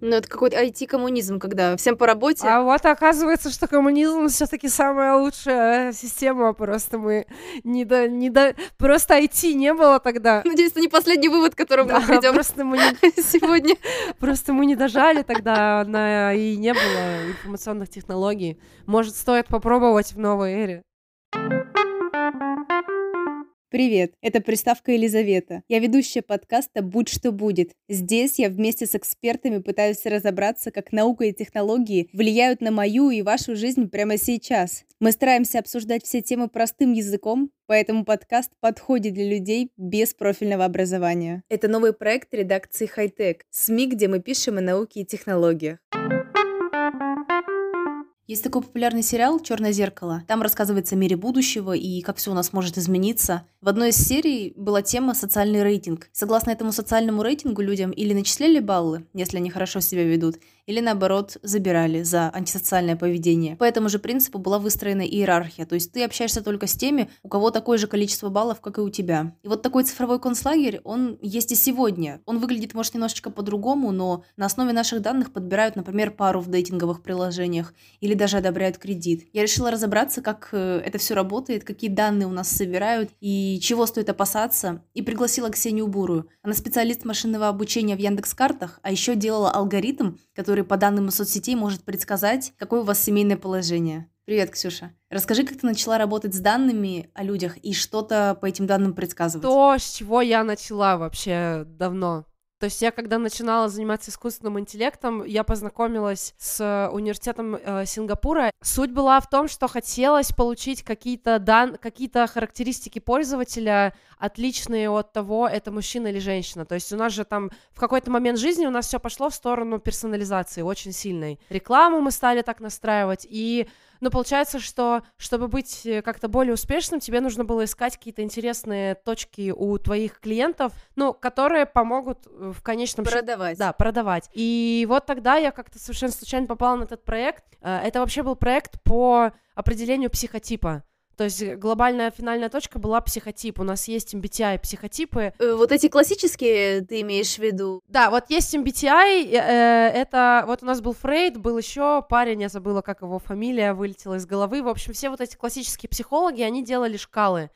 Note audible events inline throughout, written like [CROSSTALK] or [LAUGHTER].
Ну, это какой-то IT-коммунизм, когда всем по работе. А вот оказывается, что коммунизм все таки самая лучшая система, просто мы не до... Не до... Просто IT не было тогда. Надеюсь, это не последний вывод, к которому Да, мы придем просто мы не, [LAUGHS] сегодня. просто мы не дожали тогда, на... и не было информационных технологий. Может, стоит попробовать в новой эре. Привет, это приставка Елизавета. Я ведущая подкаста «Будь что будет». Здесь я вместе с экспертами пытаюсь разобраться, как наука и технологии влияют на мою и вашу жизнь прямо сейчас. Мы стараемся обсуждать все темы простым языком, поэтому подкаст подходит для людей без профильного образования. Это новый проект редакции «Хайтек», СМИ, где мы пишем о науке и технологиях. Есть такой популярный сериал «Черное зеркало». Там рассказывается о мире будущего и как все у нас может измениться. В одной из серий была тема «социальный рейтинг». Согласно этому социальному рейтингу людям или начисляли баллы, если они хорошо себя ведут, или наоборот забирали за антисоциальное поведение. По этому же принципу была выстроена иерархия, то есть ты общаешься только с теми, у кого такое же количество баллов, как и у тебя. И вот такой цифровой концлагерь, он есть и сегодня. Он выглядит, может, немножечко по-другому, но на основе наших данных подбирают, например, пару в дейтинговых приложениях или даже одобряют кредит. Я решила разобраться, как э, это все работает, какие данные у нас собирают и чего стоит опасаться, и пригласила Ксению Бурую. Она специалист машинного обучения в Яндекс.Картах, а еще делала алгоритм, который по данным соцсетей может предсказать, какое у вас семейное положение. Привет, Ксюша. Расскажи, как ты начала работать с данными о людях и что-то по этим данным предсказывать. То, с чего я начала вообще давно. То есть я, когда начинала заниматься искусственным интеллектом, я познакомилась с э, университетом э, Сингапура. Суть была в том, что хотелось получить какие-то дан... какие-то характеристики пользователя, отличные от того, это мужчина или женщина. То есть у нас же там в какой-то момент жизни у нас все пошло в сторону персонализации очень сильной. Рекламу мы стали так настраивать, и но получается, что чтобы быть э, как-то более успешным, тебе нужно было искать какие-то интересные точки у твоих клиентов, ну, которые помогут э, в конечном счете... Продавать. Да, продавать. И вот тогда я как-то совершенно случайно попала на этот проект. Э, Это вообще был проект по определению психотипа. То есть глобальная финальная точка была психотип. У нас есть MBTI психотипы. Э, Вот эти классические ты имеешь в виду? Да, вот есть MBTI, э, э, это вот у нас был Фрейд, был еще парень, я забыла, как его фамилия вылетела из головы. В общем, все вот эти классические психологи, они делали шкалы.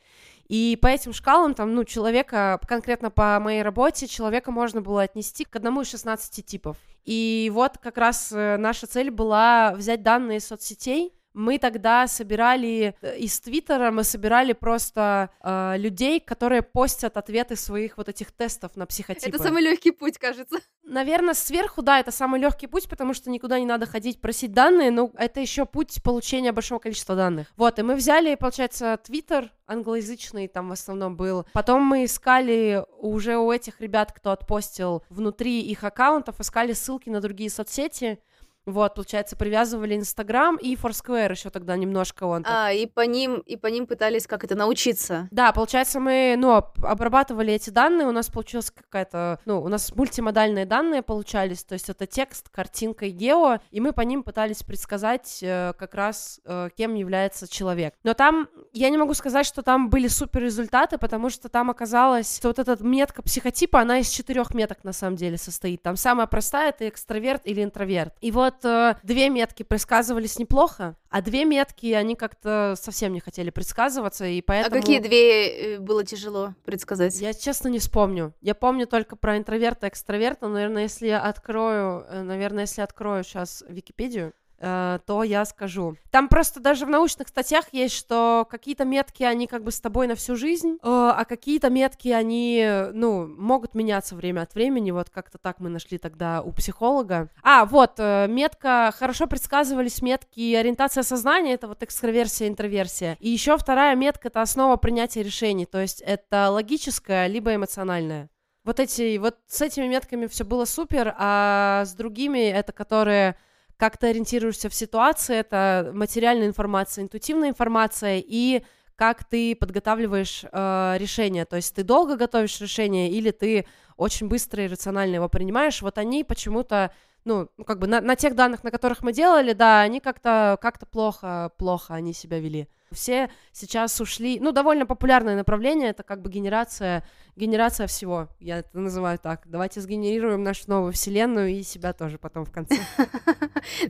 И по этим шкалам, там, ну, человека, конкретно по моей работе, человека можно было отнести к одному из 16 типов. И вот как раз э, наша цель была взять данные из соцсетей, мы тогда собирали э, из Твиттера, мы собирали просто э, людей, которые постят ответы своих вот этих тестов на психотипы. Это самый легкий путь, кажется. Наверное, сверху, да, это самый легкий путь, потому что никуда не надо ходить просить данные, но это еще путь получения большого количества данных. Вот, и мы взяли, получается, Твиттер, англоязычный там в основном был. Потом мы искали уже у этих ребят, кто отпостил внутри их аккаунтов, искали ссылки на другие соцсети, вот, получается, привязывали Инстаграм и Foursquare еще тогда немножко он. так. А, и по ним, и по ним пытались как это научиться. Да, получается, мы, ну, об- обрабатывали эти данные, у нас получилась какая-то, ну, у нас мультимодальные данные получались, то есть это текст, картинка и гео, и мы по ним пытались предсказать э, как раз, э, кем является человек. Но там, я не могу сказать, что там были супер результаты, потому что там оказалось, что вот эта метка психотипа, она из четырех меток на самом деле состоит. Там самая простая — это экстраверт или интроверт. И вот э, две метки предсказывались неплохо, а две метки, они как-то совсем не хотели предсказываться, и поэтому... А какие две э, было тяжело предсказать? Я, честно, не вспомню. Я помню только про интроверта и экстраверта. Наверное, если я открою, э, наверное, если открою сейчас Википедию, то я скажу. Там просто даже в научных статьях есть, что какие-то метки, они как бы с тобой на всю жизнь, э, а какие-то метки, они, ну, могут меняться время от времени. Вот как-то так мы нашли тогда у психолога. А, вот, э, метка, хорошо предсказывались метки ориентация сознания, это вот экстраверсия, интроверсия. И еще вторая метка — это основа принятия решений, то есть это логическая либо эмоциональная. Вот эти, вот с этими метками все было супер, а с другими это которые как ты ориентируешься в ситуации, это материальная информация, интуитивная информация и как ты подготавливаешь э, решение. То есть ты долго готовишь решение или ты очень быстро и рационально его принимаешь. Вот они почему-то, ну, ну, как бы на, на тех данных, на которых мы делали, да, они как-то как плохо, плохо они себя вели. Все сейчас ушли, ну, довольно популярное направление, это как бы генерация, генерация всего, я это называю так. Давайте сгенерируем нашу новую вселенную и себя тоже потом в конце. [LAUGHS]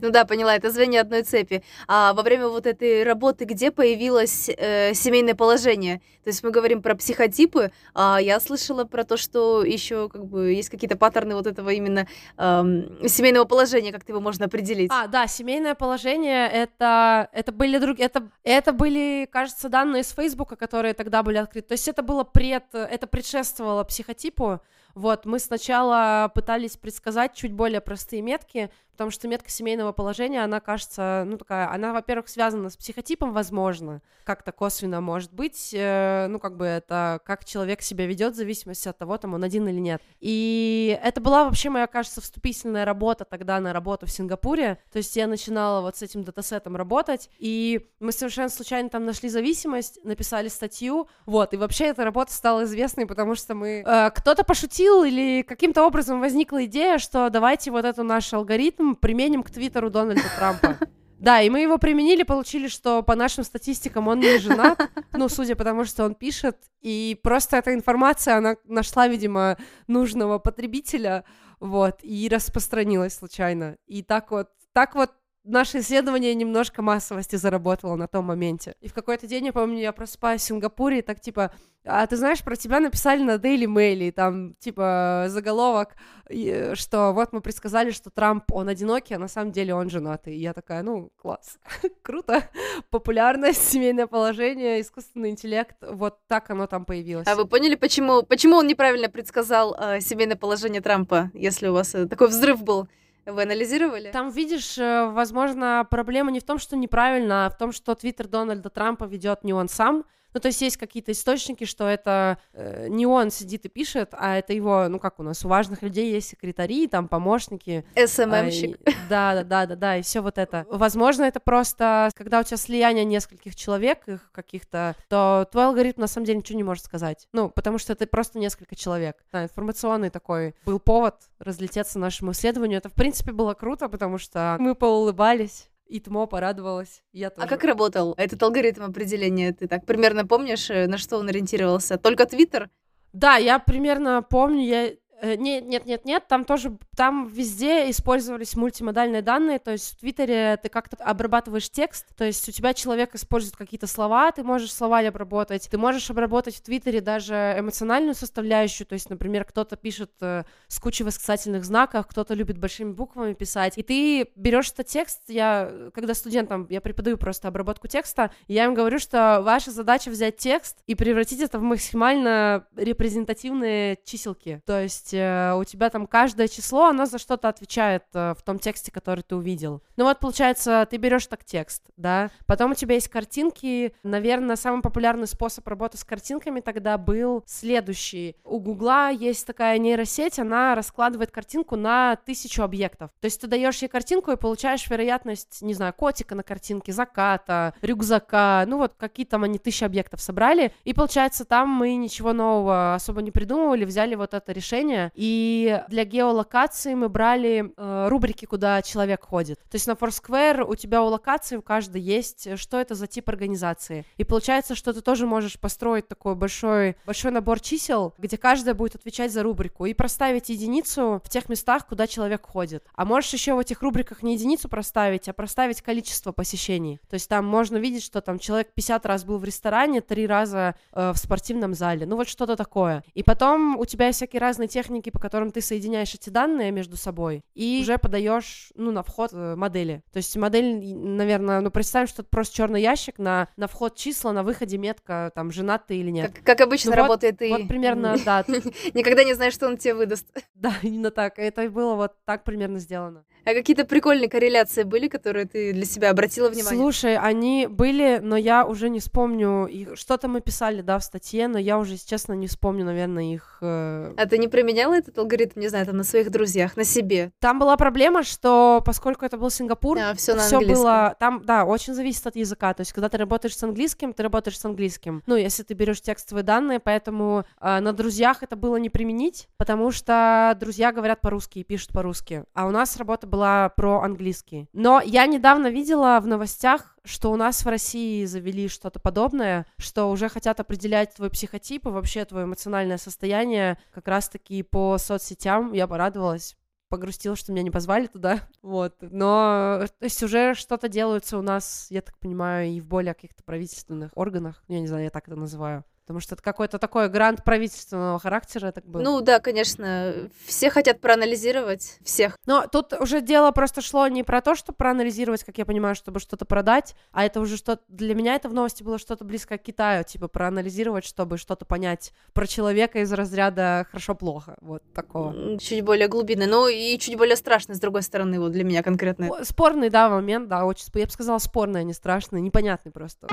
Ну да, поняла, это звенья одной цепи. А во время вот этой работы где появилось э, семейное положение? То есть мы говорим про психотипы, а я слышала про то, что еще как бы есть какие-то паттерны вот этого именно эм, семейного положения, как его можно определить. А, да, семейное положение это это были друг это это были, кажется, данные с Фейсбука, которые тогда были открыты. То есть это было пред это предшествовало психотипу. Вот, мы сначала пытались предсказать чуть более простые метки, потому что метка семейного положения, она кажется, ну, такая, она, во-первых, связана с психотипом, возможно, как-то косвенно может быть, э, ну, как бы это, как человек себя ведет в зависимости от того, там, он один или нет. И это была вообще моя, кажется, вступительная работа тогда на работу в Сингапуре, то есть я начинала вот с этим датасетом работать, и мы совершенно случайно там нашли зависимость, написали статью, вот, и вообще эта работа стала известной, потому что мы... Э, кто-то пошутил или каким-то образом возникла идея, что давайте вот эту наш алгоритм применим к твиттеру Дональда Трампа. [LAUGHS] Да, и мы его применили, получили, что по нашим статистикам он не женат, ну, судя по тому, что он пишет, и просто эта информация, она нашла, видимо, нужного потребителя, вот, и распространилась случайно. И так вот, так вот наше исследование немножко массовости заработало на том моменте. И в какой-то день, я помню, я просыпаюсь в Сингапуре, и так типа, а ты знаешь, про тебя написали на Daily Mail, и там, типа, заголовок, что вот мы предсказали, что Трамп, он одинокий, а на самом деле он женатый. И я такая, ну, класс, [LAUGHS] круто, популярность, [LAUGHS] семейное положение, искусственный интеллект, вот так оно там появилось. А вы поняли, почему, почему он неправильно предсказал э, семейное положение Трампа, если у вас э, такой взрыв был? Вы анализировали? Там, видишь, э, возможно, проблема не в том, что неправильно, а в том, что Твиттер Дональда Трампа ведет не он сам, ну, то есть есть какие-то источники, что это э, не он сидит и пишет, а это его, ну, как у нас, у важных людей есть секретари, там, помощники. СММщик. А, да, да, да, да, да, и все вот это. Возможно, это просто, когда у тебя слияние нескольких человек, их каких-то, то твой алгоритм на самом деле ничего не может сказать. Ну, потому что это просто несколько человек. Да, информационный такой был повод разлететься нашему исследованию. Это, в принципе, было круто, потому что мы поулыбались, и Тмо порадовалась. Я тоже. А как работал этот алгоритм определения? Ты так примерно помнишь, э, на что он ориентировался? Только Твиттер? Да, я примерно помню, я нет, нет, нет, нет, там тоже, там везде использовались мультимодальные данные, то есть в Твиттере ты как-то обрабатываешь текст, то есть у тебя человек использует какие-то слова, ты можешь слова обработать, ты можешь обработать в Твиттере даже эмоциональную составляющую, то есть, например, кто-то пишет э, с кучей восклицательных знаков, кто-то любит большими буквами писать, и ты берешь этот текст, я, когда студентам, я преподаю просто обработку текста, я им говорю, что ваша задача взять текст и превратить это в максимально репрезентативные чиселки, то есть э, у тебя там каждое число, оно за что-то отвечает э, в том тексте, который ты увидел. Ну вот, получается, ты берешь так текст, да, потом у тебя есть картинки, наверное, самый популярный способ работы с картинками тогда был следующий. У Гугла есть такая нейросеть, она раскладывает картинку на тысячу объектов. То есть ты даешь ей картинку и получаешь вероятность, не знаю, котика на картинке, заката, рюкзака, ну вот какие там они тысячи объектов собрали, и получается там мы ничего нового особо не придумывали, взяли вот это решение, и для геолокации мы брали э, рубрики, куда человек ходит. То есть на Foursquare у тебя у локации у каждой есть, э, что это за тип организации. И получается, что ты тоже можешь построить такой большой, большой набор чисел, где каждая будет отвечать за рубрику, и проставить единицу в тех местах, куда человек ходит. А можешь еще в этих рубриках не единицу проставить, а проставить количество посещений. То есть там можно видеть, что там человек 50 раз был в ресторане, 3 раза э, в спортивном зале. Ну вот что-то такое. И потом у тебя всякие разные техники, техники, по которым ты соединяешь эти данные между собой и уже подаешь, ну, на вход э, модели. То есть модель, наверное, ну, представим, что это просто черный ящик, на, на вход числа, на выходе метка, там, женат ты или нет. Как, как обычно ну, работает вот, и... Вот примерно, [LAUGHS] да. Никогда не знаешь, что он тебе выдаст. [LAUGHS] Да, именно так. Это было вот так примерно сделано. А какие-то прикольные корреляции были, которые ты для себя обратила внимание? Слушай, они были, но я уже не вспомню их. Что-то мы писали, да, в статье, но я уже, честно, не вспомню, наверное, их. Э... А ты не применяла этот алгоритм, не знаю, там на своих друзьях, на себе? Там была проблема, что поскольку это был Сингапур, а, все все было там, да, очень зависит от языка. То есть, когда ты работаешь с английским, ты работаешь с английским. Ну, если ты берешь текстовые данные, поэтому э, на друзьях это было не применить, потому что друзья говорят по-русски и пишут по-русски. А у нас работа была про английский. Но я недавно видела в новостях что у нас в России завели что-то подобное, что уже хотят определять твой психотип и вообще твое эмоциональное состояние как раз-таки по соцсетям. Я порадовалась погрустила, что меня не позвали туда, [LAUGHS] вот, но, то есть уже что-то делается у нас, я так понимаю, и в более каких-то правительственных органах, я не знаю, я так это называю, Потому что это какой-то такой грант правительственного характера, так был. Ну да, конечно, все хотят проанализировать всех. Но тут уже дело просто шло не про то, чтобы проанализировать, как я понимаю, чтобы что-то продать, а это уже что для меня это в новости было что-то близко к Китаю, типа проанализировать, чтобы что-то понять про человека из разряда хорошо-плохо, вот такого. Чуть более глубинный, ну и чуть более страшный, с другой стороны, вот для меня конкретно. Спорный, да, момент, да, очень, я бы сказала, спорный, а не страшный, непонятный просто.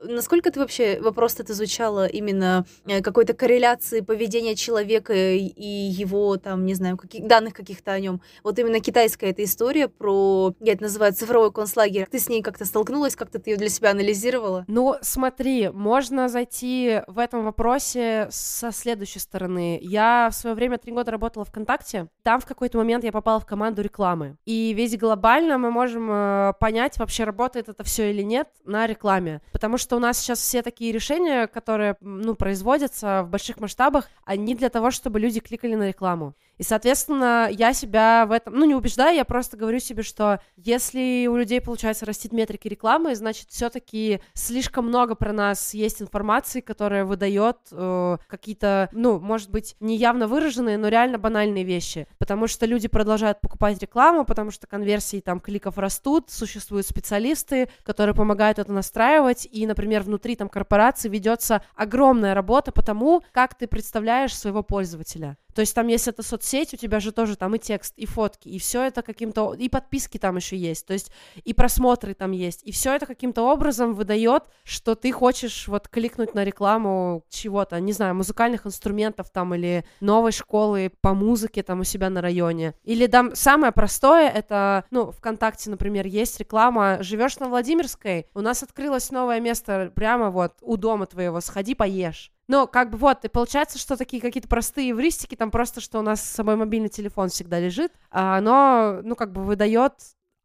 Насколько ты вообще вопрос это изучала именно э, какой-то корреляции поведения человека и его там, не знаю, каких данных каких-то о нем? Вот именно китайская эта история про, я это называю цифровой концлагерь. Ты с ней как-то столкнулась, как-то ты ее для себя анализировала? Ну, смотри, можно зайти в этом вопросе со следующей стороны. Я в свое время три года работала ВКонтакте. Там в какой-то момент я попала в команду рекламы. И весь глобально мы можем э, понять, вообще работает это все или нет на рекламе. Потому что у нас сейчас все такие решения, которые, ну, производятся в больших масштабах, они для того, чтобы люди кликали на рекламу. И, соответственно, я себя в этом, ну, не убеждаю, я просто говорю себе, что если у людей получается растить метрики рекламы, значит, все-таки слишком много про нас есть информации, которая выдает э, какие-то, ну, может быть, не явно выраженные, но реально банальные вещи. Потому что люди продолжают покупать рекламу, потому что конверсии там кликов растут, существуют специалисты, которые помогают это настраивать, и, например, внутри там корпорации ведется огромная работа по тому, как ты представляешь своего пользователя. То есть там, если это соцсеть, у тебя же тоже там и текст, и фотки, и все это каким-то... И подписки там еще есть, то есть и просмотры там есть. И все это каким-то образом выдает, что ты хочешь вот кликнуть на рекламу чего-то, не знаю, музыкальных инструментов там или новой школы по музыке там у себя на районе. Или там самое простое, это, ну, ВКонтакте, например, есть реклама «Живешь на Владимирской, у нас открылось новое место прямо вот у дома твоего, сходи поешь». Но как бы вот, и получается, что такие какие-то простые эвристики, там просто, что у нас с собой мобильный телефон всегда лежит, а оно, ну, как бы выдает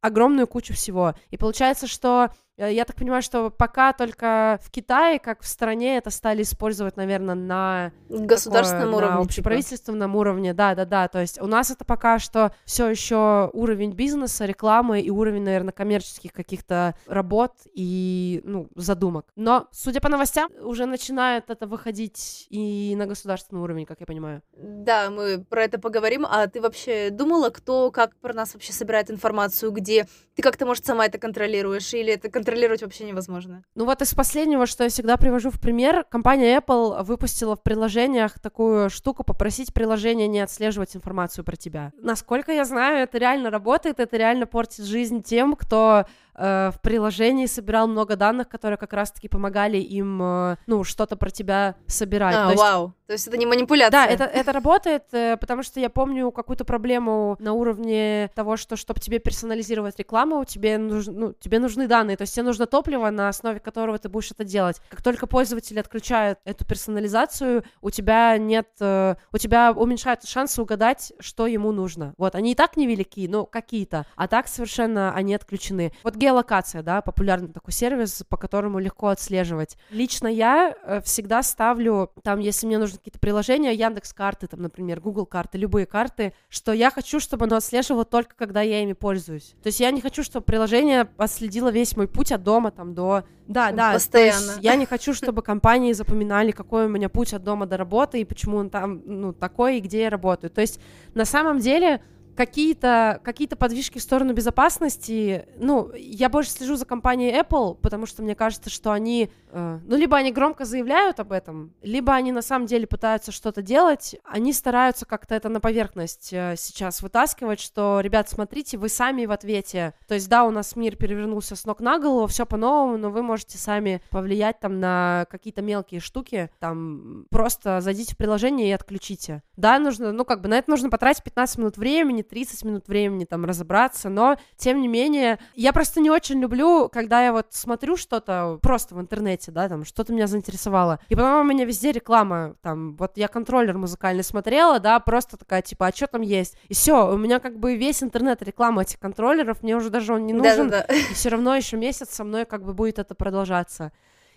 огромную кучу всего. И получается, что я так понимаю, что пока только в Китае, как в стране, это стали использовать, наверное, на государственном такое, уровне, на типа. общеправительственном типа. уровне, да, да, да. То есть у нас это пока что все еще уровень бизнеса, рекламы и уровень, наверное, коммерческих каких-то работ и ну задумок. Но, судя по новостям, уже начинает это выходить и на государственный уровень, как я понимаю. Да, мы про это поговорим. А ты вообще думала, кто как про нас вообще собирает информацию, где ты как-то может сама это контролируешь или это контролировать вообще невозможно. Ну вот из последнего, что я всегда привожу в пример, компания Apple выпустила в приложениях такую штуку, попросить приложение не отслеживать информацию про тебя. Насколько я знаю, это реально работает, это реально портит жизнь тем, кто э, в приложении собирал много данных, которые как раз-таки помогали им, э, ну, что-то про тебя собирать. А, То вау. Есть... То есть это не манипуляция. Да, это, это работает, э, потому что я помню какую-то проблему на уровне того, что чтобы тебе персонализировать рекламу, тебе, нуж, ну, тебе нужны данные, то есть тебе нужно топливо, на основе которого ты будешь это делать. Как только пользователи отключают эту персонализацию, у тебя нет, э, у тебя уменьшаются шансы угадать, что ему нужно. Вот, они и так невелики, но какие-то, а так совершенно они отключены. Вот геолокация, да, популярный такой сервис, по которому легко отслеживать. Лично я э, всегда ставлю, там, если мне нужны какие-то приложения, Яндекс карты, там, например, Google карты, любые карты, что я хочу, чтобы оно отслеживало только когда я ими пользуюсь. То есть я не хочу, чтобы приложение отследило весь мой путь от дома там до... Да, да, постоянно. я не хочу, чтобы компании запоминали, какой у меня путь от дома до работы и почему он там, ну, такой и где я работаю. То есть на самом деле какие-то какие подвижки в сторону безопасности, ну, я больше слежу за компанией Apple, потому что мне кажется, что они, э, ну, либо они громко заявляют об этом, либо они на самом деле пытаются что-то делать, они стараются как-то это на поверхность э, сейчас вытаскивать, что, ребят, смотрите, вы сами в ответе, то есть, да, у нас мир перевернулся с ног на голову, все по-новому, но вы можете сами повлиять там на какие-то мелкие штуки, там, просто зайдите в приложение и отключите. Да, нужно, ну, как бы на это нужно потратить 15 минут времени, времени, 30 минут времени там разобраться, но, тем не менее, я просто не очень люблю, когда я вот смотрю что-то просто в интернете, да, там, что-то меня заинтересовало, и потом у меня везде реклама, там, вот я контроллер музыкальный смотрела, да, просто такая, типа, а что там есть? И все, у меня как бы весь интернет реклама этих контроллеров, мне уже даже он не нужен, Да-да-да. и все равно еще месяц со мной как бы будет это продолжаться.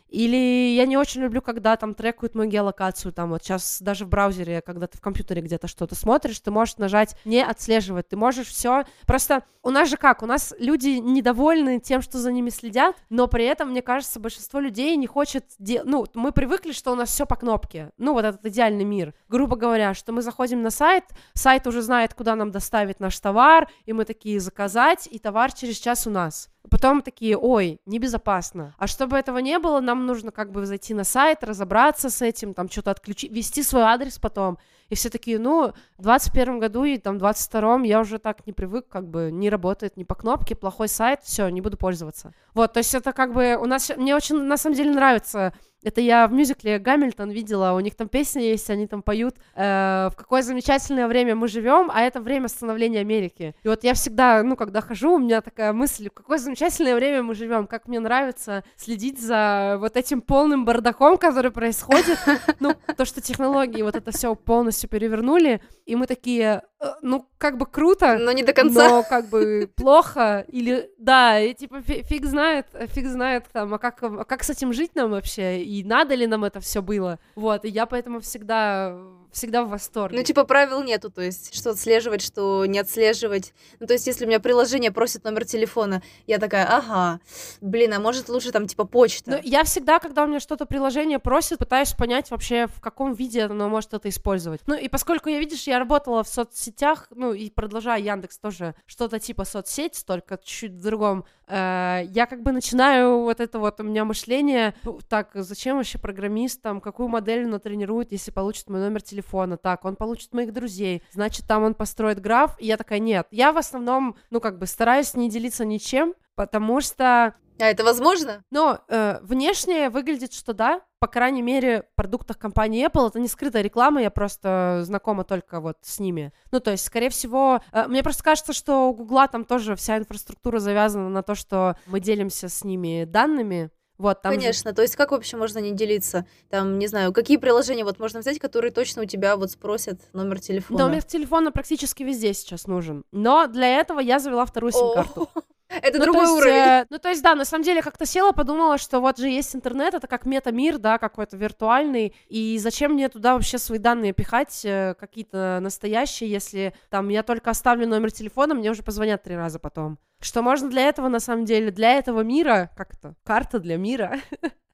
Или я не очень люблю, когда там трекают мою геолокацию, там вот сейчас даже в браузере, когда ты в компьютере где-то что-то смотришь, ты можешь нажать «не отслеживать», ты можешь все. Просто у нас же как, у нас люди недовольны тем, что за ними следят, но при этом, мне кажется, большинство людей не хочет, де... ну, мы привыкли, что у нас все по кнопке, ну, вот этот идеальный мир. Грубо говоря, что мы заходим на сайт, сайт уже знает, куда нам доставить наш товар, и мы такие заказать, и товар через час у нас. Потом такие, ой, небезопасно. А чтобы этого не было, нам нужно как бы зайти на сайт, разобраться с этим, там что-то отключить, ввести свой адрес потом. И все такие, ну, в 21 году и там в 22 я уже так не привык, как бы не работает ни по кнопке, плохой сайт, все, не буду пользоваться. Вот, то есть это как бы у нас, мне очень на самом деле нравится это я в мюзикле Гамильтон видела, у них там песня есть, они там поют э, «В какое замечательное время мы живем», а это время становления Америки. И вот я всегда, ну, когда хожу, у меня такая мысль, в какое замечательное время мы живем, как мне нравится следить за вот этим полным бардаком, который происходит. [LAUGHS] Ну, то, что технологии вот это все полностью перевернули, и мы такие, ну, как бы круто, но не до конца. Но как бы плохо, или, да, и типа фиг знает, фиг знает там, а как, а как с этим жить нам вообще, и надо ли нам это все было, вот, и я поэтому всегда всегда в восторге. Ну, типа, правил нету, то есть, что отслеживать, что не отслеживать. Ну, то есть, если у меня приложение просит номер телефона, я такая, ага, блин, а может лучше там, типа, почта? Ну, я всегда, когда у меня что-то приложение просит, пытаюсь понять вообще, в каком виде оно может это использовать. Ну, и поскольку я, видишь, я работала в соцсетях, ну, и продолжаю Яндекс тоже что-то типа соцсеть, только чуть-чуть в другом, э, я как бы начинаю вот это вот у меня мышление, ну, так, зачем вообще программист, там, какую модель он тренирует, если получит мой номер телефона, так, он получит моих друзей, значит, там он построит граф, и я такая, нет, я в основном, ну, как бы стараюсь не делиться ничем, потому что... А это возможно? Но э, внешне выглядит, что да, по крайней мере, в продуктах компании Apple это не скрытая реклама, я просто знакома только вот с ними. Ну, то есть, скорее всего, э, мне просто кажется, что у Гугла там тоже вся инфраструктура завязана на то, что мы делимся с ними данными, вот, там Конечно, же... то есть как вообще можно не делиться? Там, не знаю, какие приложения вот можно взять, которые точно у тебя вот спросят номер телефона? Номер телефона практически везде сейчас нужен. Но для этого я завела вторую сим-карту. [LAUGHS] Это ну, другой есть, уровень. Э, ну, то есть, да, на самом деле, как-то села, подумала, что вот же есть интернет, это как мета-мир, да, какой-то виртуальный, и зачем мне туда вообще свои данные пихать, э, какие-то настоящие, если там я только оставлю номер телефона, мне уже позвонят три раза потом. Что можно для этого, на самом деле, для этого мира, как это, карта для мира, [LAUGHS]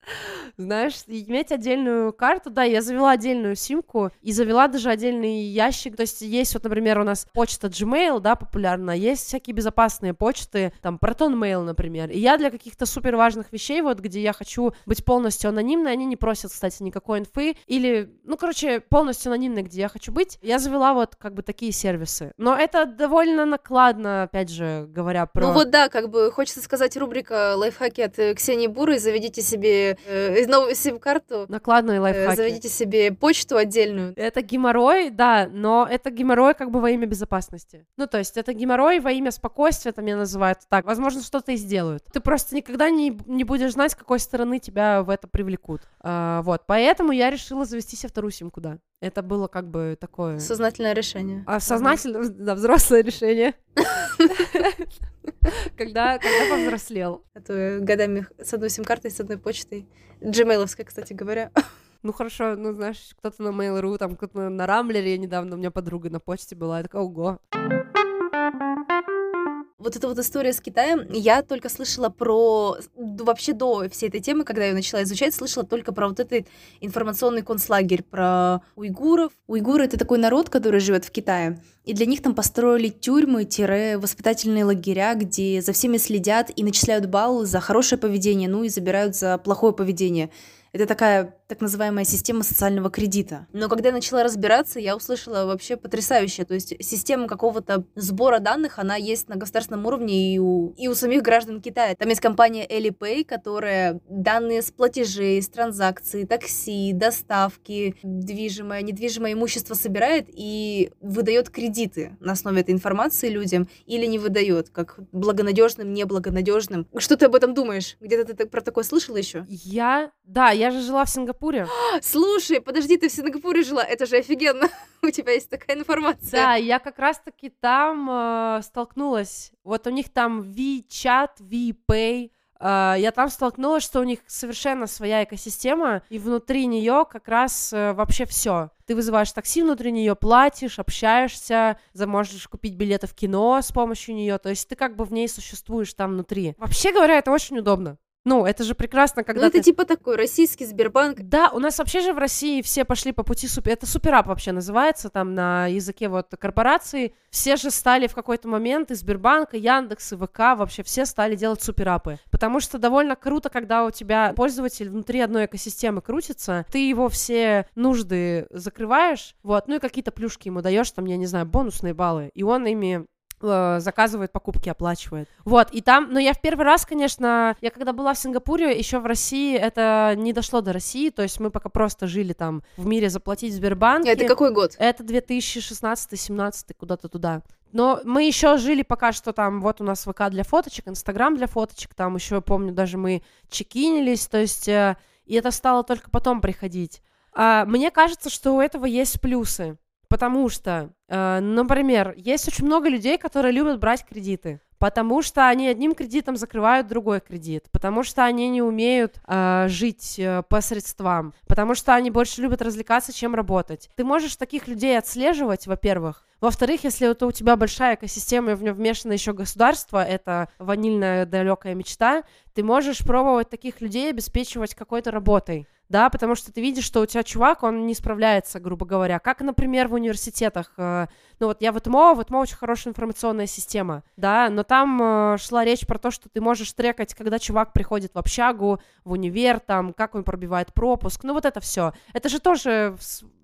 знаешь, иметь отдельную карту, да, я завела отдельную симку и завела даже отдельный ящик, то есть есть вот, например, у нас почта Gmail, да, популярна, есть всякие безопасные почты, там, Proton Mail, например, и я для каких-то супер важных вещей, вот, где я хочу быть полностью анонимной, они не просят, кстати, никакой инфы, или, ну, короче, полностью анонимной, где я хочу быть, я завела вот, как бы, такие сервисы, но это довольно накладно, опять же, говоря про... Ну вот да, как бы, хочется сказать, рубрика лайфхаки от Ксении Буры, заведите себе э, новую сим-карту. Накладные э, лайфхаки. заведите себе почту отдельную. Это геморрой, да, но это геморрой как бы во имя безопасности. Ну, то есть это геморрой во имя спокойствия, там меня называют так. Возможно, что-то и сделают. Ты просто никогда не, не будешь знать, с какой стороны тебя в это привлекут. А, вот, поэтому я решила завести себе вторую симку, да. Это было как бы такое... Сознательное решение. А сознательное, да, взрослое решение. [LAUGHS] Когда, когда повзрослел. А то годами с одной сим-картой, с одной почтой. Джимейловской, кстати говоря. Ну хорошо, ну знаешь, кто-то на Mail.ru, там кто-то на Рамблере недавно у меня подруга на почте была, я такая, ого вот эта вот история с Китаем, я только слышала про... Вообще до всей этой темы, когда я начала изучать, слышала только про вот этот информационный концлагерь, про уйгуров. Уйгуры — это такой народ, который живет в Китае. И для них там построили тюрьмы-воспитательные лагеря, где за всеми следят и начисляют баллы за хорошее поведение, ну и забирают за плохое поведение. Это такая так называемая система социального кредита. Но когда я начала разбираться, я услышала вообще потрясающее. То есть система какого-то сбора данных, она есть на государственном уровне и у, и у самих граждан Китая. Там есть компания Alipay, которая данные с платежей, с транзакций, такси, доставки, движимое, недвижимое имущество собирает и выдает кредиты на основе этой информации людям или не выдает, как благонадежным, неблагонадежным. Что ты об этом думаешь? Где-то ты про такое слышала еще? Я, да, я же жила в Сингапуре. [GASPS] Слушай, подожди, ты в Сингапуре жила, это же офигенно. [LAUGHS] У тебя есть такая информация. Да, я как раз-таки там э, столкнулась. Вот у них там WeChat, WePay, Uh, я там столкнулась, что у них совершенно своя экосистема, и внутри нее как раз uh, вообще все. Ты вызываешь такси внутри нее, платишь, общаешься, можешь купить билеты в кино с помощью нее, то есть ты как бы в ней существуешь там внутри. Вообще говоря, это очень удобно. Ну, это же прекрасно, когда Ну, это ты... типа такой российский Сбербанк. Да, у нас вообще же в России все пошли по пути супер... Это суперап вообще называется, там на языке вот корпорации. Все же стали в какой-то момент и Сбербанк, и Яндекс, и ВК, вообще все стали делать суперапы. Потому что довольно круто, когда у тебя пользователь внутри одной экосистемы крутится, ты его все нужды закрываешь, вот, ну и какие-то плюшки ему даешь, там, я не знаю, бонусные баллы, и он ими заказывает покупки, оплачивает. Вот, и там, но я в первый раз, конечно, я когда была в Сингапуре, еще в России это не дошло до России, то есть мы пока просто жили там в мире заплатить в Сбербанке. Это какой год? Это 2016-17, куда-то туда. Но мы еще жили пока что там, вот у нас ВК для фоточек, Инстаграм для фоточек, там еще, помню, даже мы чекинились, то есть, э, и это стало только потом приходить. А, мне кажется, что у этого есть плюсы. Потому что, э, например, есть очень много людей, которые любят брать кредиты. Потому что они одним кредитом закрывают другой кредит, потому что они не умеют э, жить э, по средствам, потому что они больше любят развлекаться, чем работать. Ты можешь таких людей отслеживать, во-первых. Во-вторых, если это у тебя большая экосистема и в нее вмешано еще государство, это ванильная далекая мечта, ты можешь пробовать таких людей обеспечивать какой-то работой да, потому что ты видишь, что у тебя чувак, он не справляется, грубо говоря, как, например, в университетах, э, ну вот я в ЭТМО, в ЭТМО очень хорошая информационная система, да, но там э, шла речь про то, что ты можешь трекать, когда чувак приходит в общагу, в универ, там, как он пробивает пропуск, ну вот это все, это же тоже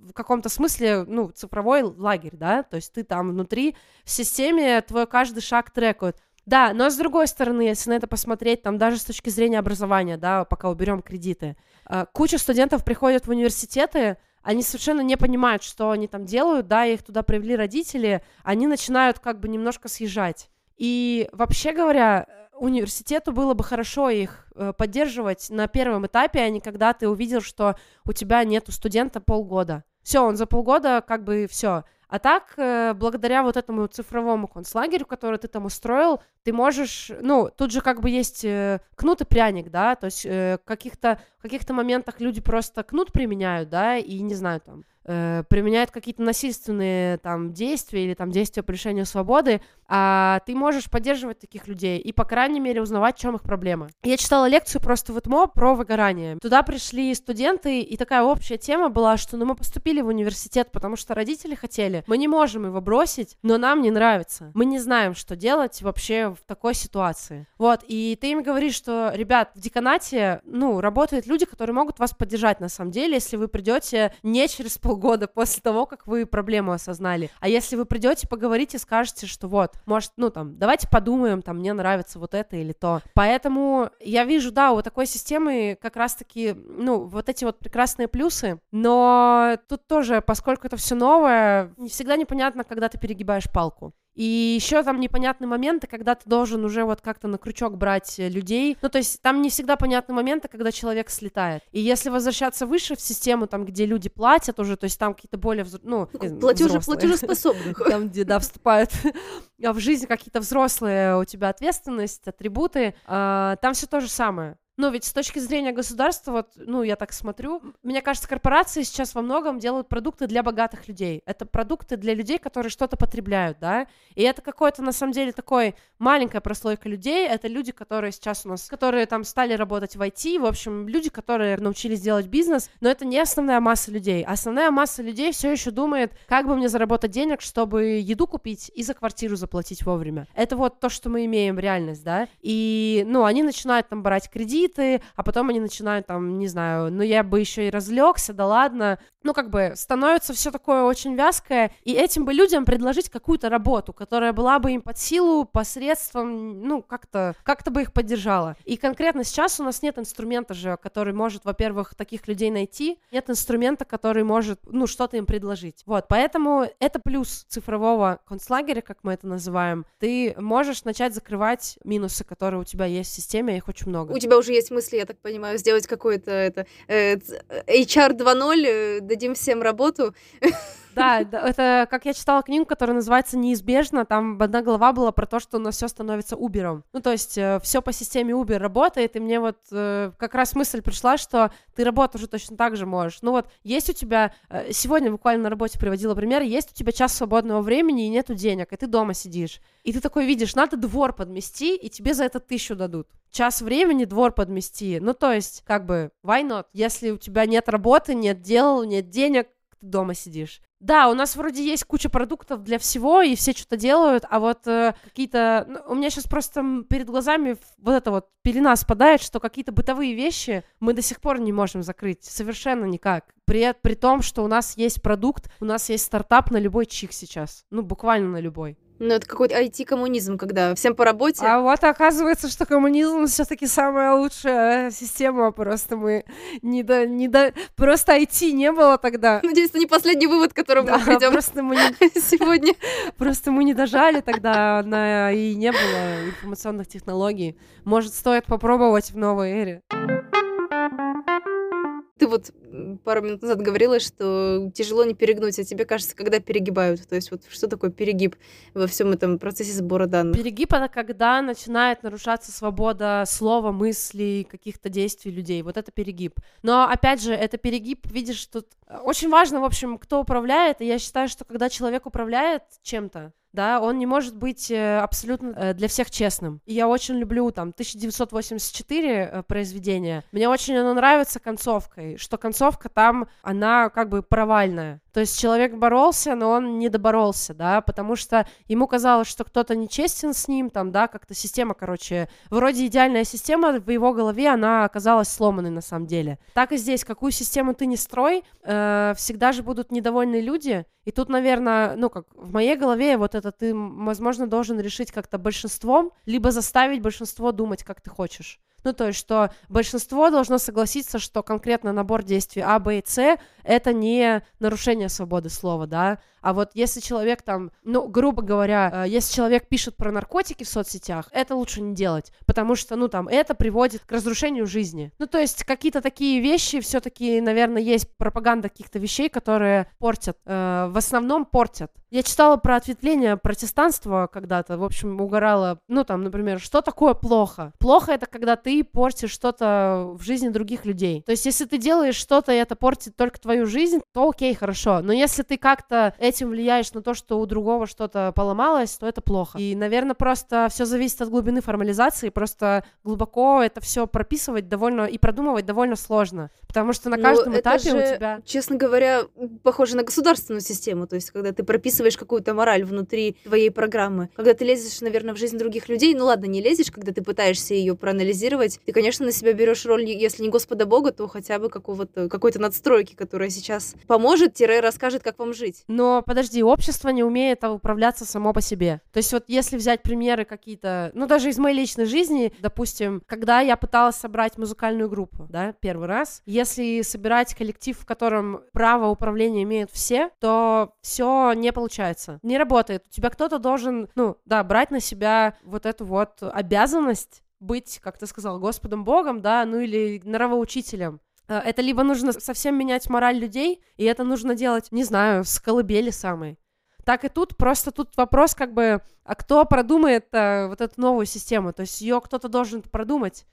в каком-то смысле, ну, цифровой лагерь, да, то есть ты там внутри в системе твой каждый шаг трекают, да, но с другой стороны, если на это посмотреть, там даже с точки зрения образования, да, пока уберем кредиты, э, куча студентов приходят в университеты, они совершенно не понимают, что они там делают, да, их туда привели родители, они начинают как бы немножко съезжать. И вообще говоря, университету было бы хорошо их э, поддерживать на первом этапе, а не когда ты увидел, что у тебя нету студента полгода. Все, он за полгода как бы все. А так, э, благодаря вот этому цифровому концлагерю, который ты там устроил, ты можешь, ну, тут же как бы есть э, кнут и пряник, да, то есть э, каких-то, в каких-то моментах люди просто кнут применяют, да, и, не знаю, там, э, применяют какие-то насильственные там действия или там действия по лишению свободы, а ты можешь поддерживать таких людей и, по крайней мере, узнавать, в чем их проблема. Я читала лекцию просто в ИТМО про выгорание. Туда пришли студенты, и такая общая тема была, что ну, мы поступили в университет, потому что родители хотели. Мы не можем его бросить, но нам не нравится. Мы не знаем, что делать вообще в такой ситуации. Вот, и ты им говоришь, что, ребят, в деканате, ну, работают люди, которые могут вас поддержать на самом деле, если вы придете не через полгода после того, как вы проблему осознали, а если вы придете, поговорите, скажете, что вот, может, ну там, давайте подумаем, там, мне нравится вот это или то. Поэтому я вижу, да, у такой системы как раз-таки, ну, вот эти вот прекрасные плюсы, но тут тоже, поскольку это все новое, не всегда непонятно, когда ты перегибаешь палку. И еще там непонятные моменты, когда ты должен уже вот как-то на крючок брать э, людей. Ну, то есть там не всегда понятны моменты, когда человек слетает. И если возвращаться выше в систему, там, где люди платят уже, то есть там какие-то более, взро... ну, Платежи, платежеспособных. Там, где, да, вступают [LAUGHS] в жизнь какие-то взрослые у тебя ответственность, атрибуты, а, там все то же самое. Но ведь с точки зрения государства, вот, ну, я так смотрю, мне кажется, корпорации сейчас во многом делают продукты для богатых людей. Это продукты для людей, которые что-то потребляют, да, и это какое-то, на самом деле, такой маленькая прослойка людей, это люди, которые сейчас у нас, которые там стали работать в IT, в общем, люди, которые научились делать бизнес, но это не основная масса людей. Основная масса людей все еще думает, как бы мне заработать денег, чтобы еду купить и за квартиру заплатить вовремя. Это вот то, что мы имеем реальность, да, и, ну, они начинают там брать кредит, кредиты, а потом они начинают там, не знаю, ну я бы еще и разлегся, да ладно. Ну, как бы становится все такое очень вязкое, и этим бы людям предложить какую-то работу, которая была бы им под силу посредством, ну, как-то как бы их поддержала. И конкретно сейчас у нас нет инструмента же, который может, во-первых, таких людей найти, нет инструмента, который может, ну, что-то им предложить. Вот, поэтому это плюс цифрового концлагеря, как мы это называем. Ты можешь начать закрывать минусы, которые у тебя есть в системе, их очень много. У тебя уже есть мысли, я так понимаю, сделать какой-то это э, HR 2.0, э, дадим всем работу. [LAUGHS] Да, это как я читала книгу, которая называется «Неизбежно», там одна глава была про то, что у нас все становится Uber. Ну, то есть э, все по системе Uber работает, и мне вот э, как раз мысль пришла, что ты работу уже точно так же можешь. Ну вот, есть у тебя, э, сегодня буквально на работе приводила пример, есть у тебя час свободного времени и нету денег, и ты дома сидишь. И ты такой видишь, надо двор подмести, и тебе за это тысячу дадут. Час времени двор подмести. Ну, то есть, как бы, why not? Если у тебя нет работы, нет дел, нет денег, ты дома сидишь. Да, у нас вроде есть куча продуктов для всего, и все что-то делают, а вот э, какие-то... Ну, у меня сейчас просто перед глазами вот эта вот пелена спадает, что какие-то бытовые вещи мы до сих пор не можем закрыть, совершенно никак. При, при том, что у нас есть продукт, у нас есть стартап на любой чих сейчас, ну, буквально на любой. Ну, это какой-то IT-коммунизм, когда всем по работе. А вот оказывается, что коммунизм все-таки самая лучшая система. Просто мы не до, не до... Просто IT не было тогда. Надеюсь, это не последний вывод, к которому да, мы придем просто мы не... [LAUGHS] сегодня. Просто мы не дожали тогда, на... и не было информационных технологий. Может, стоит попробовать в новой эре. Ты вот пару минут назад говорила, что тяжело не перегнуть, а тебе кажется, когда перегибают. То есть вот что такое перегиб во всем этом процессе сбора данных? Перегиб — это когда начинает нарушаться свобода слова, мыслей, каких-то действий людей. Вот это перегиб. Но, опять же, это перегиб, видишь, тут очень важно, в общем, кто управляет, и я считаю, что когда человек управляет чем-то, да, он не может быть э, абсолютно э, для всех честным. И я очень люблю там 1984 э, произведение. Мне очень оно нравится концовкой, что концовка там, она как бы провальная. То есть человек боролся, но он не доборолся, да, потому что ему казалось, что кто-то нечестен с ним, там, да, как-то система, короче, вроде идеальная система, в его голове она оказалась сломанной на самом деле. Так и здесь, какую систему ты не строй, э, всегда же будут недовольные люди, и тут, наверное, ну, как в моей голове вот это ты, возможно, должен решить как-то большинством, либо заставить большинство думать, как ты хочешь. Ну, то есть, что большинство должно согласиться, что конкретно набор действий А, Б и С — это не нарушение свободы слова, да, а вот если человек там, ну, грубо говоря, э, если человек пишет про наркотики в соцсетях, это лучше не делать, потому что, ну, там, это приводит к разрушению жизни. Ну, то есть какие-то такие вещи все-таки, наверное, есть пропаганда каких-то вещей, которые портят, э, в основном портят. Я читала про ответвление протестанства когда-то, в общем, угорала, ну, там, например, что такое плохо? Плохо это когда ты портишь что-то в жизни других людей. То есть, если ты делаешь что-то, и это портит только твою жизнь, то окей, хорошо. Но если ты как-то этим влияешь на то, что у другого что-то поломалось, то это плохо. И, наверное, просто все зависит от глубины формализации, просто глубоко это все прописывать довольно и продумывать довольно сложно, потому что на ну, каждом Но этапе же, у тебя... Честно говоря, похоже на государственную систему, то есть когда ты прописываешь какую-то мораль внутри твоей программы, когда ты лезешь, наверное, в жизнь других людей, ну ладно, не лезешь, когда ты пытаешься ее проанализировать, ты, конечно, на себя берешь роль, если не Господа Бога, то хотя бы какого-то какой-то надстройки, которая сейчас поможет-расскажет, как вам жить. Но подожди, общество не умеет управляться само по себе. То есть вот если взять примеры какие-то, ну даже из моей личной жизни, допустим, когда я пыталась собрать музыкальную группу, да, первый раз, если собирать коллектив, в котором право управления имеют все, то все не получается, не работает. У тебя кто-то должен, ну, да, брать на себя вот эту вот обязанность быть, как ты сказал, Господом Богом, да, ну или нравоучителем. Э, это либо нужно совсем менять мораль людей, и это нужно делать, не знаю, с колыбели самой. Так и тут, просто тут вопрос как бы, а кто продумает а, вот эту новую систему? То есть ее кто-то должен продумать.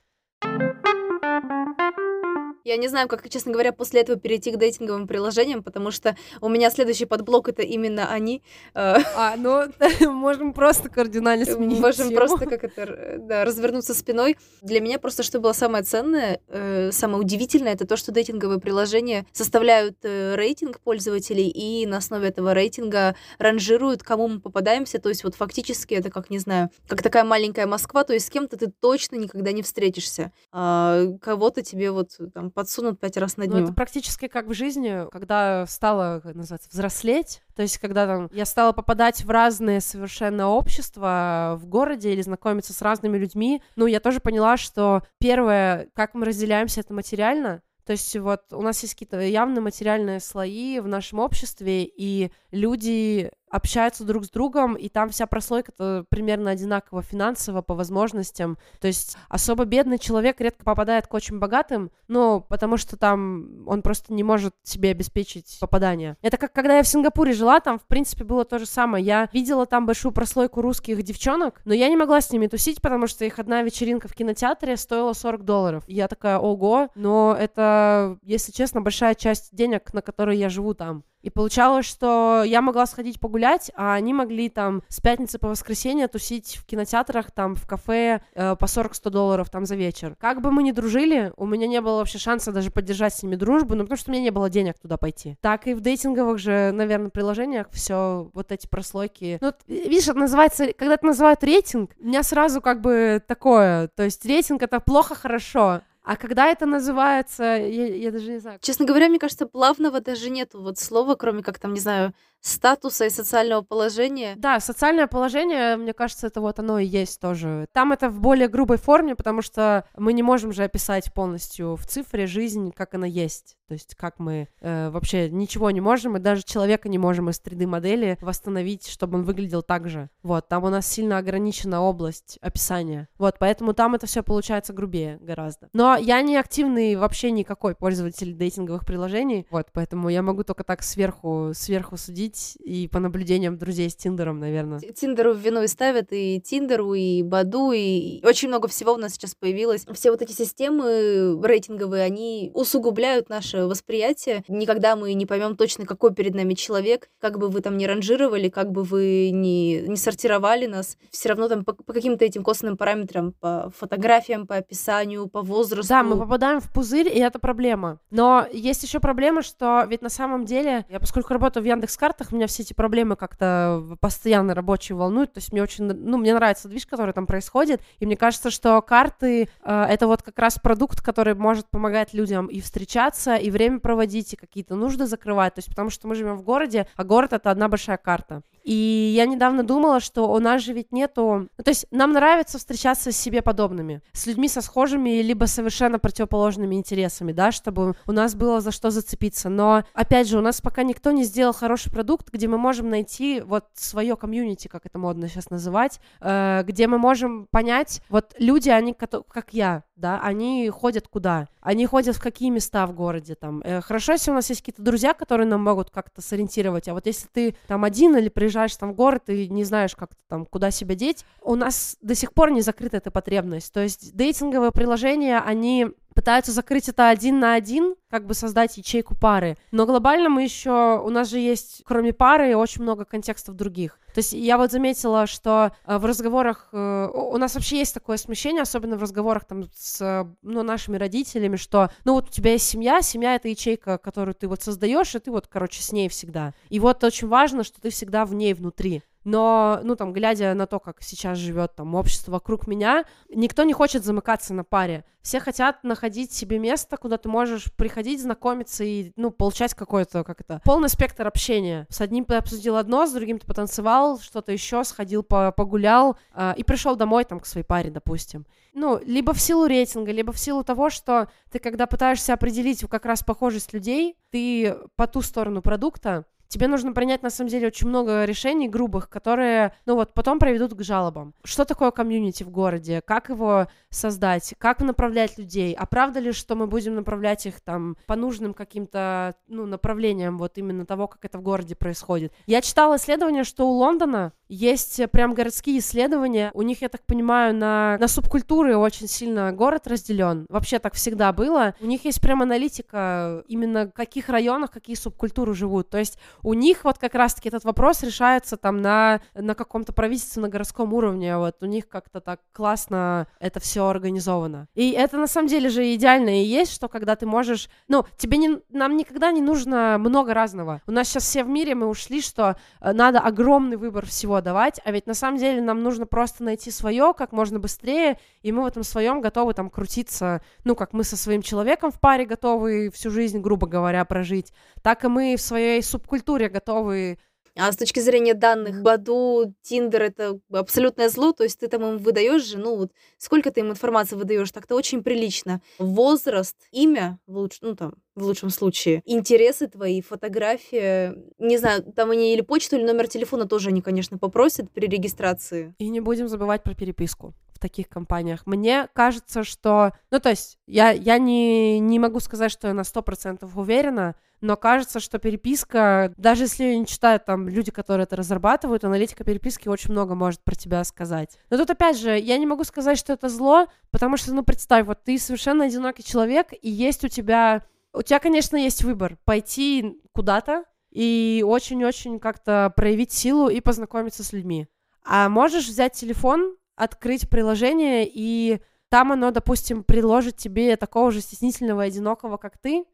Я не знаю, как, честно говоря, после этого перейти к дейтинговым приложениям, потому что у меня следующий подблок это именно они. Э, а, ну, [LAUGHS] можем просто кардинально сменить Можем тему. просто как [LAUGHS] это, да, развернуться спиной. Для меня просто что было самое ценное, э, самое удивительное, это то, что дейтинговые приложения составляют э, рейтинг пользователей и на основе этого рейтинга ранжируют, кому мы попадаемся. То есть вот фактически это как, не знаю, как такая маленькая Москва, то есть с кем-то ты точно никогда не встретишься. А кого-то тебе вот там подсунут пять раз на дню. Ну, это практически как в жизни, когда стала, как называется, взрослеть, то есть, когда там я стала попадать в разные совершенно общества в городе или знакомиться с разными людьми, ну, я тоже поняла, что первое, как мы разделяемся, это материально, то есть вот у нас есть какие-то явно материальные слои в нашем обществе, и люди общаются друг с другом, и там вся прослойка примерно одинаково финансово по возможностям. То есть особо бедный человек редко попадает к очень богатым, ну, потому что там он просто не может себе обеспечить попадание. Это как когда я в Сингапуре жила, там, в принципе, было то же самое. Я видела там большую прослойку русских девчонок, но я не могла с ними тусить, потому что их одна вечеринка в кинотеатре стоила 40 долларов. я такая, ого, но это, если честно, большая часть денег, на которые я живу там. И получалось, что я могла сходить погулять, а они могли там с пятницы по воскресенье тусить в кинотеатрах, там в кафе э, по 40-100 долларов там за вечер. Как бы мы ни дружили, у меня не было вообще шанса даже поддержать с ними дружбу, ну потому что у меня не было денег туда пойти. Так и в дейтинговых же, наверное, приложениях все вот эти прослойки. Ну, видишь, это называется, когда это называют рейтинг, у меня сразу как бы такое, то есть рейтинг это плохо-хорошо. А когда это называется, я, я даже не знаю. Честно говоря, мне кажется, плавного даже нету вот слова, кроме как там, не знаю, статуса и социального положения. Да, социальное положение, мне кажется, это вот оно и есть тоже. Там это в более грубой форме, потому что мы не можем же описать полностью в цифре жизнь, как она есть. То есть как мы э, вообще ничего не можем, и даже человека не можем из 3D-модели восстановить, чтобы он выглядел так же. Вот, там у нас сильно ограничена область описания. Вот, поэтому там это все получается грубее гораздо. Но я не активный вообще никакой пользователь дейтинговых приложений, вот, поэтому я могу только так сверху, сверху судить, судить и по наблюдениям друзей с Тиндером, наверное. Тиндеру в вину и ставят, и Тиндеру, и Баду, и очень много всего у нас сейчас появилось. Все вот эти системы рейтинговые, они усугубляют наше восприятие. Никогда мы не поймем точно, какой перед нами человек, как бы вы там не ранжировали, как бы вы не, не сортировали нас, все равно там по, по каким-то этим косвенным параметрам, по фотографиям, по описанию, по возрасту. Да, мы попадаем в пузырь, и это проблема. Но есть еще проблема, что ведь на самом деле, я поскольку работаю в Яндекс.Картах, проектах меня все эти проблемы как-то постоянно рабочие волнуют, то есть мне очень, ну, мне нравится движ, который там происходит, и мне кажется, что карты э, это вот как раз продукт, который может помогать людям и встречаться, и время проводить, и какие-то нужды закрывать, то есть потому что мы живем в городе, а город это одна большая карта. И я недавно думала, что у нас же ведь нету... Ну, то есть нам нравится встречаться с себе подобными, с людьми со схожими либо совершенно противоположными интересами, да, чтобы у нас было за что зацепиться. Но, опять же, у нас пока никто не сделал хороший продукт, где мы можем найти вот свое комьюнити, как это модно сейчас называть, э, где мы можем понять, вот люди, они как я, да, они ходят куда? Они ходят в какие места в городе там. Э, хорошо, если у нас есть какие-то друзья, которые нам могут как-то сориентировать, а вот если ты там один или приезжаешь там в город и не знаешь, как там, куда себя деть, у нас до сих пор не закрыта эта потребность. То есть дейтинговые приложения, они пытаются закрыть это один на один, как бы создать ячейку пары. Но глобально мы еще, у нас же есть, кроме пары, очень много контекстов других. То есть я вот заметила, что э, в разговорах, э, у нас вообще есть такое смещение, особенно в разговорах там с ну, нашими родителями, что, ну вот у тебя есть семья, семья — это ячейка, которую ты вот создаешь, и ты вот, короче, с ней всегда. И вот очень важно, что ты всегда в ней внутри но, ну, там, глядя на то, как сейчас живет там общество вокруг меня, никто не хочет замыкаться на паре. Все хотят находить себе место, куда ты можешь приходить, знакомиться и, ну, получать какой-то, как это, полный спектр общения. С одним ты обсудил одно, с другим ты потанцевал, что-то еще, сходил, по погулял э, и пришел домой там к своей паре, допустим. Ну, либо в силу рейтинга, либо в силу того, что ты, когда пытаешься определить как раз похожесть людей, ты по ту сторону продукта, тебе нужно принять, на самом деле, очень много решений грубых, которые, ну вот, потом приведут к жалобам. Что такое комьюнити в городе? Как его создать? Как направлять людей? А правда ли, что мы будем направлять их там по нужным каким-то, ну, направлениям вот именно того, как это в городе происходит? Я читала исследование, что у Лондона есть прям городские исследования. У них, я так понимаю, на, на субкультуры очень сильно город разделен. Вообще так всегда было. У них есть прям аналитика именно в каких районах какие субкультуры живут. То есть у них вот как раз-таки этот вопрос решается там на, на каком-то правительственном городском уровне. Вот у них как-то так классно это все организовано. И это на самом деле же идеально и есть, что когда ты можешь... Ну, тебе не, нам никогда не нужно много разного. У нас сейчас все в мире, мы ушли, что э, надо огромный выбор всего давать, а ведь на самом деле нам нужно просто найти свое как можно быстрее, и мы в этом своем готовы там крутиться, ну, как мы со своим человеком в паре готовы всю жизнь, грубо говоря, прожить, так и мы в своей субкультуре готовы а с точки зрения данных, Баду, Тиндер это абсолютное зло, то есть ты там им выдаешь же, ну вот сколько ты им информации выдаешь, так-то очень прилично. Возраст, имя, в луч... ну там, в лучшем случае, интересы твои, фотография, не знаю, там они или почту, или номер телефона тоже они, конечно, попросят при регистрации. И не будем забывать про переписку в таких компаниях. Мне кажется, что... Ну, то есть, я, я не, не могу сказать, что я на 100% уверена, но кажется, что переписка, даже если ее не читают там люди, которые это разрабатывают, аналитика переписки очень много может про тебя сказать. Но тут опять же, я не могу сказать, что это зло, потому что, ну, представь, вот ты совершенно одинокий человек, и есть у тебя... У тебя, конечно, есть выбор пойти куда-то и очень-очень как-то проявить силу и познакомиться с людьми. А можешь взять телефон, открыть приложение, и там оно, допустим, предложит тебе такого же стеснительного и одинокого, как ты,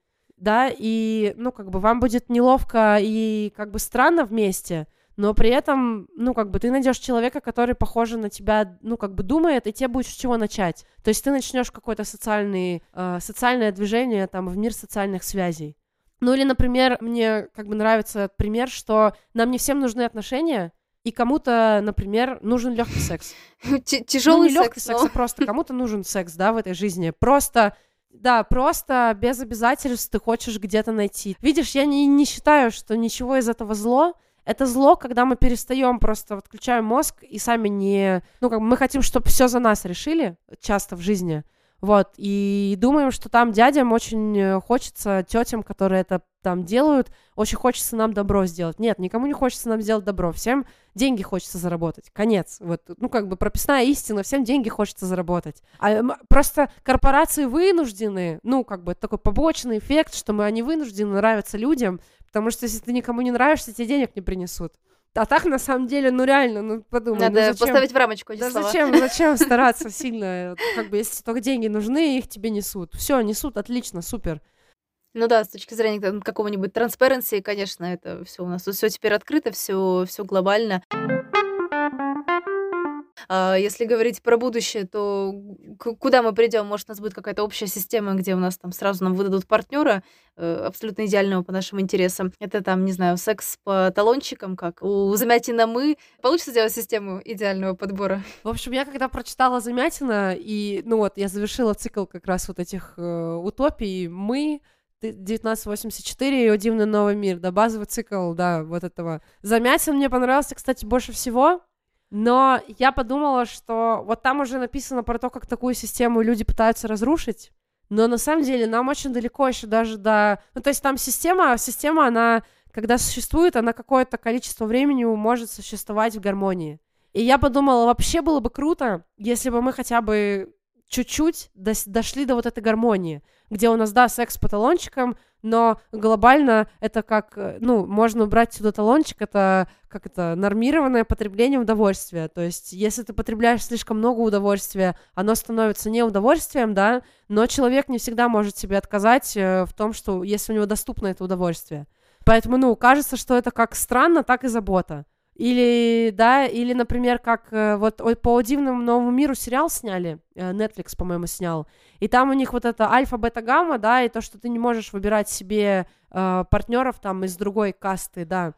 да, и, ну, как бы вам будет неловко и как бы странно вместе, но при этом, ну, как бы ты найдешь человека, который похоже на тебя, ну, как бы думает, и тебе будет с чего начать. То есть ты начнешь какое-то социальный, э, социальное движение там в мир социальных связей. Ну или, например, мне как бы нравится пример, что нам не всем нужны отношения, и кому-то, например, нужен легкий секс. [LAUGHS] Тяжелый ну, не легкий секс, а просто кому-то нужен секс, да, в этой жизни. Просто да, просто без обязательств ты хочешь где-то найти. Видишь, я не, не считаю, что ничего из этого зло. Это зло, когда мы перестаем просто отключаем мозг и сами не... Ну, как мы хотим, чтобы все за нас решили часто в жизни. Вот, и думаем, что там дядям очень э, хочется, тетям, которые это там делают, очень хочется нам добро сделать. Нет, никому не хочется нам сделать добро. Всем деньги хочется заработать. Конец. Вот, ну, как бы прописная истина, всем деньги хочется заработать. А просто корпорации вынуждены, ну, как бы такой побочный эффект, что мы они вынуждены нравиться людям, потому что если ты никому не нравишься, тебе денег не принесут. А так, на самом деле, ну реально, ну подумай. Надо ну, зачем, поставить в рамочку эти да слова. зачем, зачем [LAUGHS] стараться сильно? Как бы, если только деньги нужны, их тебе несут. Все, несут, отлично, супер. Ну да, с точки зрения там, какого-нибудь транспаренции, конечно, это все у нас все теперь открыто, все, все глобально. А если говорить про будущее, то куда мы придем? Может, у нас будет какая-то общая система, где у нас там сразу нам выдадут партнера э, абсолютно идеального по нашим интересам. Это там, не знаю, секс по талончикам, как у Замятина мы. Получится сделать систему идеального подбора? В общем, я когда прочитала Замятина, и, ну вот, я завершила цикл как раз вот этих э, утопий, мы 1984 и «О дивный новый мир», да, базовый цикл, да, вот этого. Замятин мне понравился, кстати, больше всего, но я подумала, что вот там уже написано про то, как такую систему люди пытаются разрушить, но на самом деле нам очень далеко еще даже до... Ну, то есть там система, система, она, когда существует, она какое-то количество времени может существовать в гармонии. И я подумала, вообще было бы круто, если бы мы хотя бы чуть-чуть дошли до вот этой гармонии, где у нас, да, секс по талончикам, но глобально это как, э, ну, можно убрать сюда талончик, это как это, нормированное потребление удовольствия. То есть, если ты потребляешь слишком много удовольствия, оно становится не удовольствием, да, но человек не всегда может себе отказать э, в том, что если у него доступно это удовольствие. Поэтому, ну, кажется, что это как странно, так и забота. Или, да, или, например, как э, вот по дивному новому миру сериал сняли, э, Netflix, по-моему, снял, и там у них вот это альфа, бета, гамма, да, и то, что ты не можешь выбирать себе э, партнеров там из другой касты, да.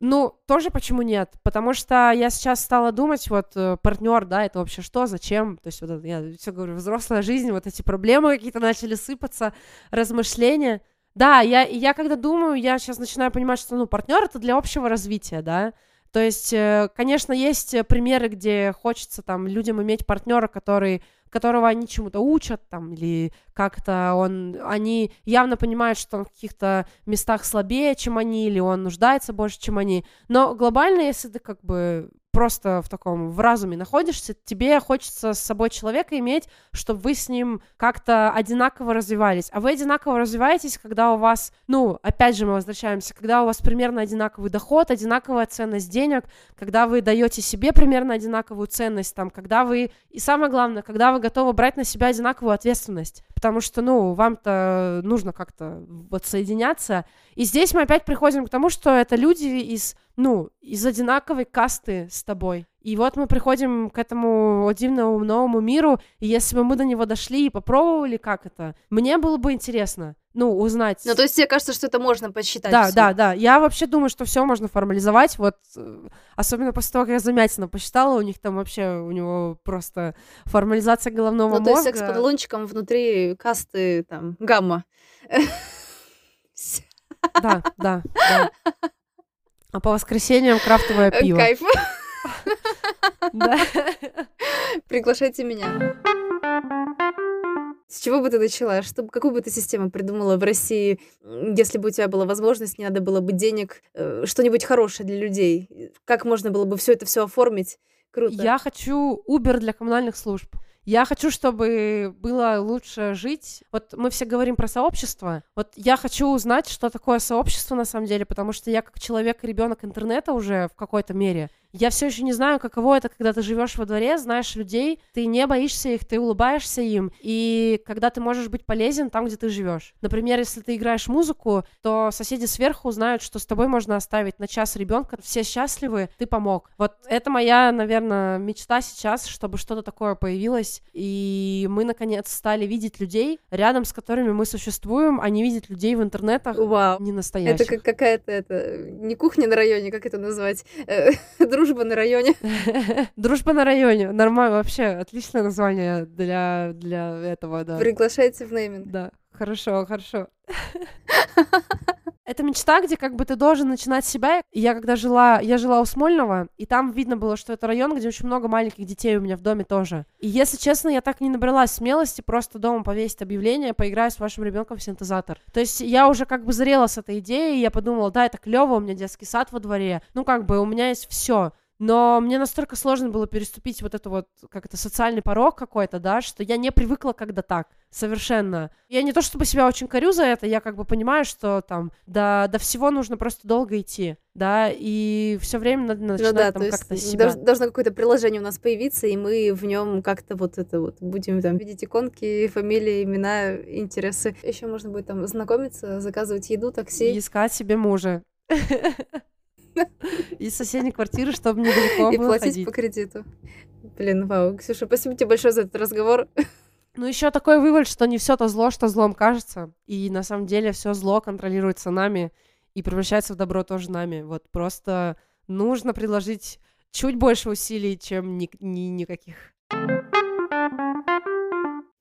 Ну, тоже почему нет? Потому что я сейчас стала думать, вот, э, партнер, да, это вообще что, зачем? То есть, вот это, я все говорю, взрослая жизнь, вот эти проблемы какие-то начали сыпаться, размышления. Да, я, я когда думаю, я сейчас начинаю понимать, что, ну, партнер это для общего развития, да, то есть, э, конечно, есть примеры, где хочется там людям иметь партнера, который которого они чему-то учат, там, или как-то он, они явно понимают, что он в каких-то местах слабее, чем они, или он нуждается больше, чем они. Но глобально, если ты как бы просто в таком, в разуме находишься, тебе хочется с собой человека иметь, чтобы вы с ним как-то одинаково развивались. А вы одинаково развиваетесь, когда у вас, ну, опять же мы возвращаемся, когда у вас примерно одинаковый доход, одинаковая ценность денег, когда вы даете себе примерно одинаковую ценность, там, когда вы, и самое главное, когда вы готовы брать на себя одинаковую ответственность потому что, ну, вам-то нужно как-то вот соединяться. И здесь мы опять приходим к тому, что это люди из, ну, из одинаковой касты с тобой. И вот мы приходим к этому дивному новому миру, и если бы мы до него дошли и попробовали, как это, мне было бы интересно, ну, узнать. Ну, то есть тебе кажется, что это можно посчитать? Да, всё? да, да. Я вообще думаю, что все можно формализовать. Вот, э, особенно после того, как я Замятина посчитала, у них там вообще, у него просто формализация головного Ну, то есть мозга. секс под лунчиком внутри касты, там, гамма. [LAUGHS] Да, да, да. А по воскресеньям крафтовое пиво. Кайф. Да. Приглашайте меня. С чего бы ты начала? Что, какую бы ты систему придумала в России, если бы у тебя была возможность, не надо было бы денег, э, что-нибудь хорошее для людей? Как можно было бы все это все оформить? Круто. Я хочу Uber для коммунальных служб. Я хочу, чтобы было лучше жить. Вот мы все говорим про сообщество. Вот я хочу узнать, что такое сообщество на самом деле, потому что я как человек и ребенок интернета уже в какой-то мере. Я все еще не знаю, каково это, когда ты живешь во дворе, знаешь людей, ты не боишься их, ты улыбаешься им, и когда ты можешь быть полезен там, где ты живешь. Например, если ты играешь музыку, то соседи сверху узнают, что с тобой можно оставить на час ребенка, все счастливы, ты помог. Вот это моя, наверное, мечта сейчас, чтобы что-то такое появилось, и мы наконец стали видеть людей, рядом с которыми мы существуем, а не видеть людей в интернетах Вау. не настоящих. Это как какая-то, это, не кухня на районе, как это назвать? Э, [LAUGHS] Дружба на районе. [LAUGHS] Дружба на районе. Нормально, вообще отличное название для, для этого, да. Приглашайте в нейминг. Да, хорошо, хорошо. [LAUGHS] Это мечта, где как бы ты должен начинать себя. Я когда жила, я жила у Смольного, и там видно было, что это район, где очень много маленьких детей у меня в доме тоже. И если честно, я так не набралась смелости просто дома повесить объявление, поиграю с вашим ребенком в синтезатор. То есть я уже как бы зрела с этой идеей, и я подумала, да, это клево, у меня детский сад во дворе, ну как бы у меня есть все. Но мне настолько сложно было переступить вот это вот, как это, социальный порог какой-то, да, что я не привыкла когда так, совершенно. Я не то чтобы себя очень корю за это, я как бы понимаю, что там до, до всего нужно просто долго идти, да, и все время надо начинать Ну да, там то как-то себя. долж- должно какое-то приложение у нас появиться, и мы в нем как-то вот это вот будем там видеть иконки, фамилии, имена, интересы. Еще можно будет там знакомиться, заказывать еду, И такси искать себе мужа. [LAUGHS] [LAUGHS] Из соседней квартиры, чтобы недалеко и было платить ходить. по кредиту. Блин, вау, Ксюша, спасибо тебе большое за этот разговор. [LAUGHS] Ну, еще такой вывод, что не все то зло, что злом кажется. И на самом деле все зло контролируется нами и превращается в добро тоже нами. Вот просто нужно приложить чуть больше усилий, чем ни- ни- никаких.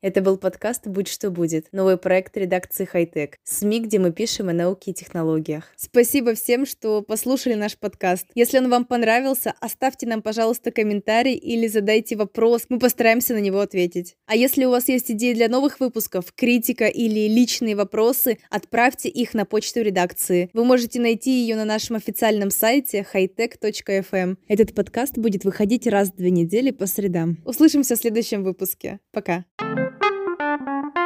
Это был подкаст «Будь что будет», новый проект редакции «Хайтек», СМИ, где мы пишем о науке и технологиях. Спасибо всем, что послушали наш подкаст. Если он вам понравился, оставьте нам, пожалуйста, комментарий или задайте вопрос, мы постараемся на него ответить. А если у вас есть идеи для новых выпусков, критика или личные вопросы, отправьте их на почту редакции. Вы можете найти ее на нашем официальном сайте hightech.fm. Этот подкаст будет выходить раз в две недели по средам. Услышимся в следующем выпуске. Пока. Thank you.